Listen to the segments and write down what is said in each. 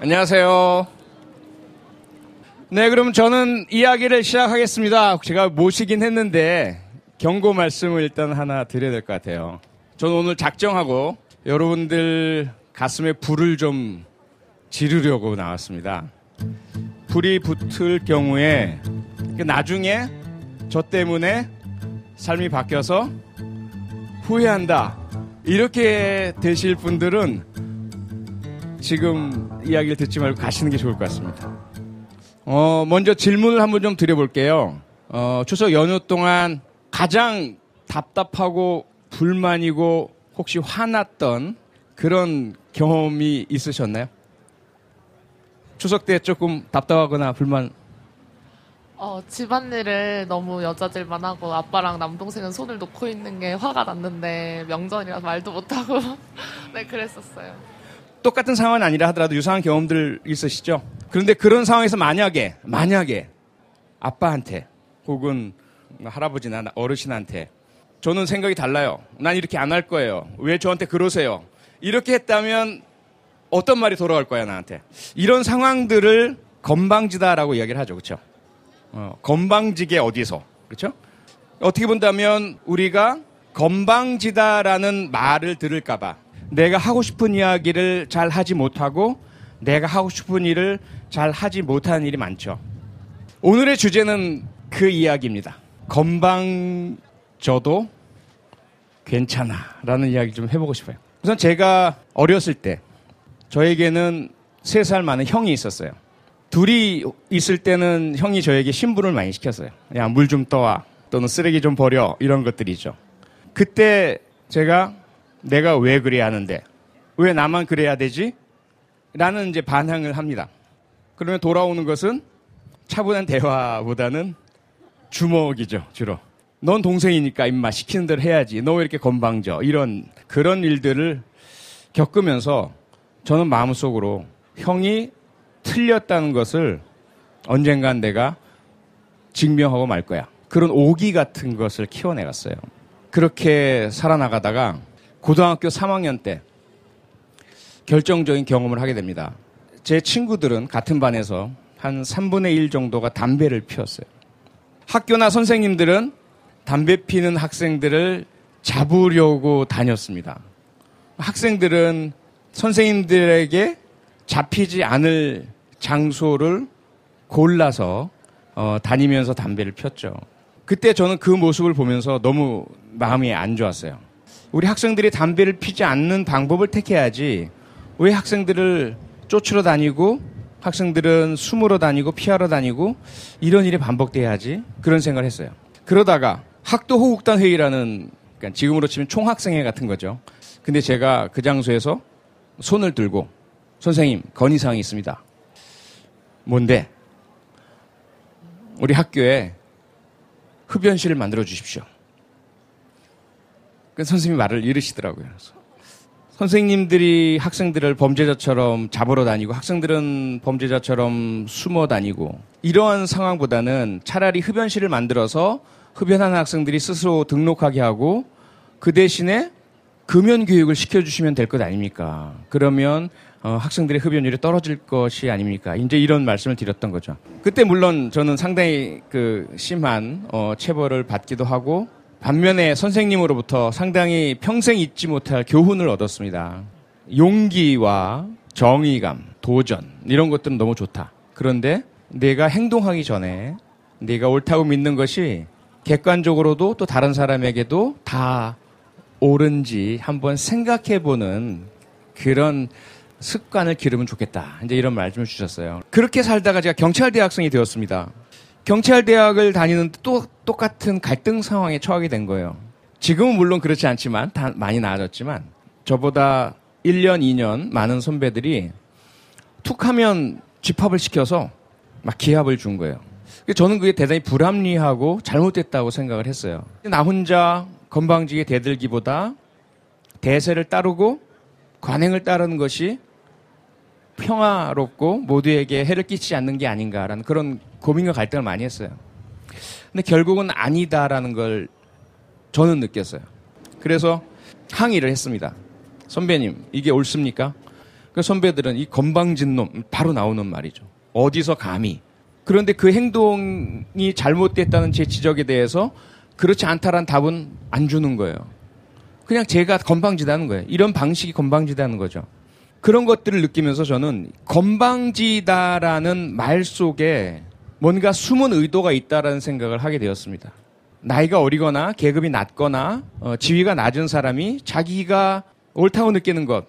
안녕하세요. 네, 그럼 저는 이야기를 시작하겠습니다. 제가 모시긴 했는데 경고 말씀을 일단 하나 드려야 될 것 같아요. 저는 오늘 작정하고 여러분들 가슴에 불을 좀 지르려고 나왔습니다. 불이 붙을 경우에 나중에 저 때문에 삶이 바뀌어서 후회한다. 이렇게 되실 분들은 지금 이야기를 듣지 말고 가시는 게 좋을 것 같습니다. 어, 먼저 질문을 한번 좀 드려볼게요. 어, 추석 연휴 동안 가장 답답하고 불만이고 혹시 화났던 그런 경험이 있으셨나요? 추석 때 조금 답답하거나 불만 어, 집안일을 너무 여자들만 하고 아빠랑 남동생은 손을 놓고 있는 게 화가 났는데 명절이라서 말도 못하고 네 그랬었어요. 똑같은 상황은 아니라 하더라도 유사한 경험들 있으시죠? 그런데 그런 상황에서 만약에 만약에 아빠한테 혹은 할아버지나 어르신한테 저는 생각이 달라요. 난 이렇게 안 할 거예요. 왜 저한테 그러세요? 이렇게 했다면 어떤 말이 돌아올 거야 나한테. 이런 상황들을 건방지다라고 이야기를 하죠. 그렇죠? 어, 건방지게 어디서. 그렇죠? 어떻게 본다면 우리가 건방지다라는 말을 들을까 봐 내가 하고 싶은 이야기를 잘 하지 못하고 내가 하고 싶은 일을 잘 하지 못하는 일이 많죠. 오늘의 주제는 그 이야기입니다. 건방져도 괜찮아. 라는 이야기 좀 해보고 싶어요. 우선 제가 어렸을 때 저에게는 세 살 많은 형이 있었어요. 둘이 있을 때는 형이 저에게 신분을 많이 시켰어요. 야, 물 좀 떠와. 또는 쓰레기 좀 버려. 이런 것들이죠. 그때 제가 내가 왜 그래야 하는데, 왜 나만 그래야 되지? 라는 이제 반항을 합니다. 그러면 돌아오는 것은 차분한 대화보다는 주먹이죠, 주로. 넌 동생이니까 임마 시키는 대로 해야지. 너 왜 이렇게 건방져? 이런 그런 일들을 겪으면서 저는 마음속으로 형이 틀렸다는 것을 언젠간 내가 증명하고 말 거야. 그런 오기 같은 것을 키워내갔어요. 그렇게 살아나가다가 고등학교 3학년 때 결정적인 경험을 하게 됩니다. 제 친구들은 같은 반에서 한 3분의 1 정도가 담배를 피웠어요. 학교나 선생님들은 담배 피는 학생들을 잡으려고 다녔습니다. 학생들은 선생님들에게 잡히지 않을 장소를 골라서 어, 다니면서 담배를 폈죠. 그때 저는 그 모습을 보면서 너무 마음이 안 좋았어요. 우리 학생들이 담배를 피지 않는 방법을 택해야지 왜 학생들을 쫓으러 다니고 학생들은 숨으러 다니고 피하러 다니고 이런 일이 반복돼야지 그런 생각을 했어요. 그러다가 학도 호국단 회의라는 그러니까 지금으로 치면 총학생회 같은 거죠. 근데 제가 그 장소에서 손을 들고 선생님 건의사항이 있습니다. 뭔데? 우리 학교에 흡연실을 만들어 주십시오. 그 선생님이 말을 이르시더라고요. 선생님들이 학생들을 범죄자처럼 잡으러 다니고 학생들은 범죄자처럼 숨어 다니고 이러한 상황보다는 차라리 흡연실을 만들어서 흡연하는 학생들이 스스로 등록하게 하고 그 대신에 금연 교육을 시켜주시면 될 것 아닙니까? 그러면 어, 학생들의 흡연율이 떨어질 것이 아닙니까? 이제 이런 말씀을 드렸던 거죠. 그때 물론 저는 상당히 그 심한 어, 체벌을 받기도 하고 반면에 선생님으로부터 상당히 평생 잊지 못할 교훈을 얻었습니다. 용기와 정의감, 도전 이런 것들은 너무 좋다. 그런데 내가 행동하기 전에 내가 옳다고 믿는 것이 객관적으로도 또 다른 사람에게도 다 옳은지 한번 생각해 보는 그런 습관을 기르면 좋겠다. 이제 이런 말씀을 주셨어요. 그렇게 살다가 제가 경찰대학생이 되었습니다. 경찰대학을 다니는 또 똑같은 갈등 상황에 처하게 된 거예요. 지금은 물론 그렇지 않지만 다 많이 나아졌지만 저보다 1년, 2년 많은 선배들이 툭 하면 집합을 시켜서 막 기합을 준 거예요. 저는 그게 대단히 불합리하고 잘못됐다고 생각을 했어요. 나 혼자 건방지게 대들기보다 대세를 따르고 관행을 따르는 것이 평화롭고 모두에게 해를 끼치지 않는 게 아닌가라는 그런 고민과 갈등을 많이 했어요. 근데 결국은 아니다라는 걸 저는 느꼈어요. 그래서 항의를 했습니다. 선배님, 이게 옳습니까? 그 선배들은 이 건방진 놈 바로 나오는 말이죠. 어디서 감히. 그런데 그 행동이 잘못됐다는 제 지적에 대해서 그렇지 않다란 답은 안 주는 거예요. 그냥 제가 건방지다는 거예요. 이런 방식이 건방지다는 거죠. 그런 것들을 느끼면서 저는 건방지다라는 말 속에 뭔가 숨은 의도가 있다라는 생각을 하게 되었습니다. 나이가 어리거나 계급이 낮거나 어, 지위가 낮은 사람이 자기가 옳다고 느끼는 것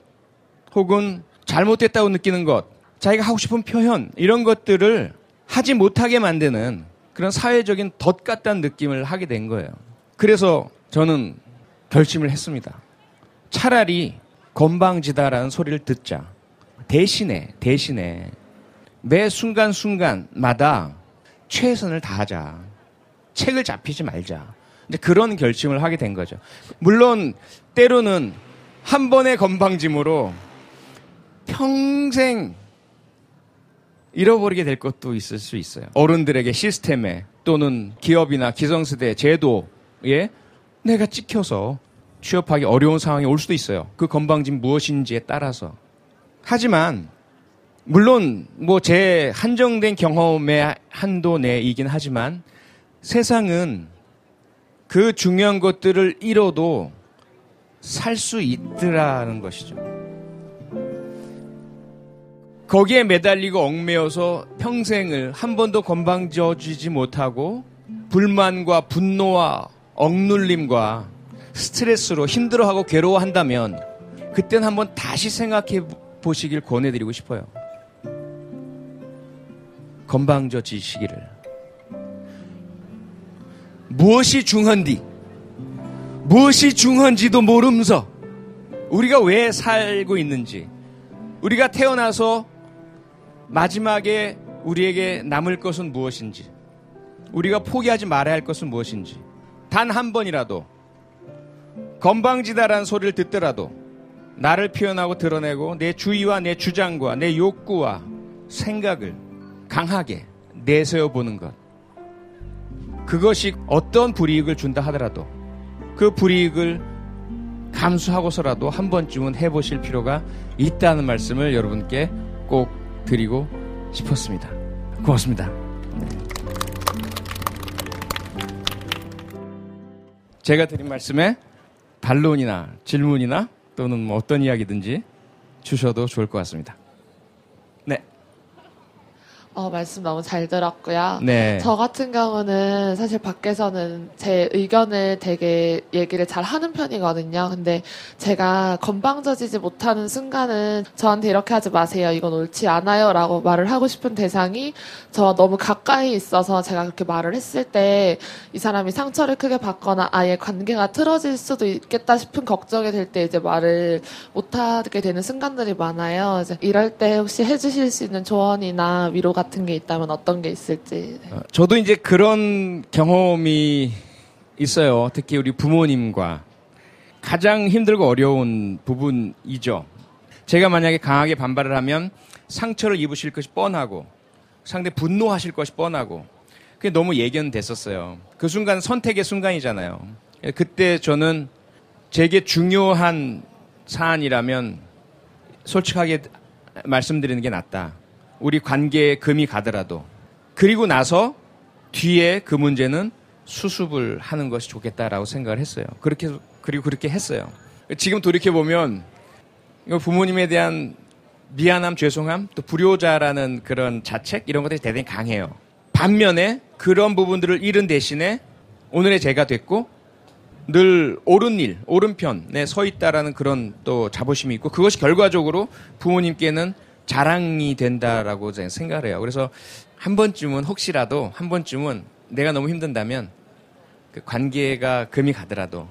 혹은 잘못됐다고 느끼는 것 자기가 하고 싶은 표현 이런 것들을 하지 못하게 만드는 그런 사회적인 덫 같다는 느낌을 하게 된 거예요. 그래서 저는 결심을 했습니다. 차라리 건방지다라는 소리를 듣자. 대신에, 대신에 매 순간순간마다 최선을 다하자. 책을 잡히지 말자. 이제 그런 결심을 하게 된 거죠. 물론 때로는 한 번의 건방짐으로 평생 잃어버리게 될 것도 있을 수 있어요. 어른들에게 시스템에 또는 기업이나 기성세대 제도에 내가 찍혀서 취업하기 어려운 상황이 올 수도 있어요. 그 건방짐 무엇인지에 따라서. 하지만 물론 뭐 제 한정된 경험의 한도 내이긴 하지만 세상은 그 중요한 것들을 잃어도 살 수 있더라는 것이죠. 거기에 매달리고 얽매여서 평생을 한 번도 건방져지지 못하고 불만과 분노와 억눌림과 스트레스로 힘들어하고 괴로워한다면 그땐 한번 다시 생각해 보시길 권해드리고 싶어요. 건방져지시기를. 무엇이 중헌디? 무엇이 중헌지도 모름서 우리가 왜 살고 있는지 우리가 태어나서 마지막에 우리에게 남을 것은 무엇인지 우리가 포기하지 말아야 할 것은 무엇인지 단 한 번이라도 건방지다라는 소리를 듣더라도 나를 표현하고 드러내고 내 주의와 내 주장과 내 욕구와 생각을 강하게 내세워 보는 것. 그것이 어떤 불이익을 준다 하더라도 그 불이익을 감수하고서라도 한 번쯤은 해보실 필요가 있다는 말씀을 여러분께 꼭 드리고 싶었습니다. 고맙습니다. 제가 드린 말씀에 반론이나 질문이나 또는 뭐 어떤 이야기든지 주셔도 좋을 것 같습니다. 네. 어, 말씀 너무 잘 들었고요. 네. 저 같은 경우는 사실 밖에서는 제 의견을 되게 얘기를 잘 하는 편이거든요. 근데 제가 건방져지지 못하는 순간은 저한테 이렇게 하지 마세요. 이건 옳지 않아요. 라고 말을 하고 싶은 대상이 저와 너무 가까이 있어서 제가 그렇게 말을 했을 때 이 사람이 상처를 크게 받거나 아예 관계가 틀어질 수도 있겠다 싶은 걱정이 될 때 이제 말을 못하게 되는 순간들이 많아요. 이럴 때 혹시 해주실 수 있는 조언이나 위로 같은 게 있다면 어떤 게 있을지. 네. 어, 저도 이제 그런 경험이 있어요. 특히 우리 부모님과 가장 힘들고 어려운 부분이죠. 제가 만약에 강하게 반발을 하면 상처를 입으실 것이 뻔하고 상대 분노하실 것이 뻔하고 그게 너무 예견됐었어요. 그 순간 선택의 순간이잖아요. 그때 저는 제게 중요한 사안이라면 솔직하게 말씀드리는 게 낫다. 우리 관계에 금이 가더라도. 그리고 나서 뒤에 그 문제는 수습을 하는 것이 좋겠다라고 생각을 했어요. 그렇게, 그리고 그렇게 했어요. 지금 돌이켜 보면 부모님에 대한 미안함, 죄송함, 또 불효자라는 그런 자책, 이런 것들이 대단히 강해요. 반면에 그런 부분들을 잃은 대신에 오늘의 제가 됐고 늘 옳은 일, 옳은 편에 서 있다라는 그런 또 자부심이 있고 그것이 결과적으로 부모님께는 자랑이 된다라고 생각을 해요. 그래서 한 번쯤은 혹시라도 한 번쯤은 내가 너무 힘든다면 그 관계가 금이 가더라도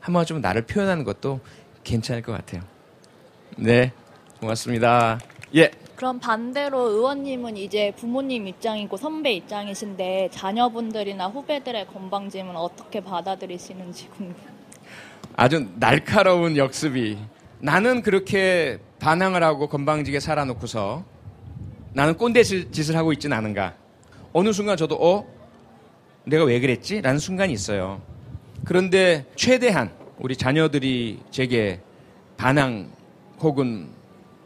한 번쯤은 나를 표현하는 것도 괜찮을 것 같아요. 네, 고맙습니다. 예. 그럼 반대로 의원님은 이제 부모님 입장이고 선배 입장이신데 자녀분들이나 후배들의 건방짐은 어떻게 받아들이시는지 궁금해요. 아주 날카로운 역습이 나는 그렇게 반항을 하고 건방지게 살아놓고서 나는 꼰대 짓을 하고 있지는 않은가. 어느 순간 저도 어 내가 왜 그랬지? 라는 순간이 있어요. 그런데 최대한 우리 자녀들이 제게 반항 혹은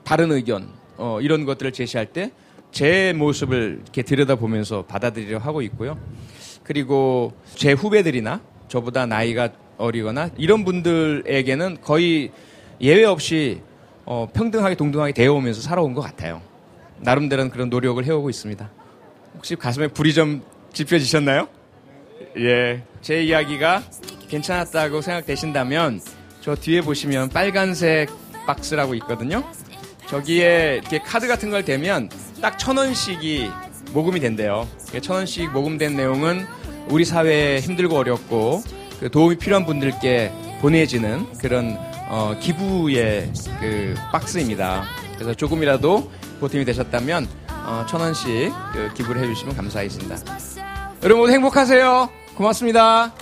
다른 의견 어, 이런 것들을 제시할 때 제 모습을 이렇게 들여다보면서 받아들이려 하고 있고요. 그리고 제 후배들이나 저보다 나이가 어리거나 이런 분들에게는 거의 예외 없이 어, 평등하게 동등하게 대어오면서 살아온 것 같아요. 나름대로는 그런 노력을 해오고 있습니다. 혹시 가슴에 불이 좀 지펴지셨나요? 예. 제 이야기가 괜찮았다고 생각되신다면 저 뒤에 보시면 빨간색 박스라고 있거든요. 저기에 이렇게 카드 같은 걸 대면 딱 천 원씩이 모금이 된대요. 천 원씩 모금된 내용은 우리 사회에 힘들고 어렵고 그 도움이 필요한 분들께 보내지는 그런 어, 기부의 그 박스입니다. 그래서 조금이라도 보탬이 되셨다면 어, 천 원씩 그 기부를 해주시면 감사하겠습니다. 여러분 모두 행복하세요. 고맙습니다.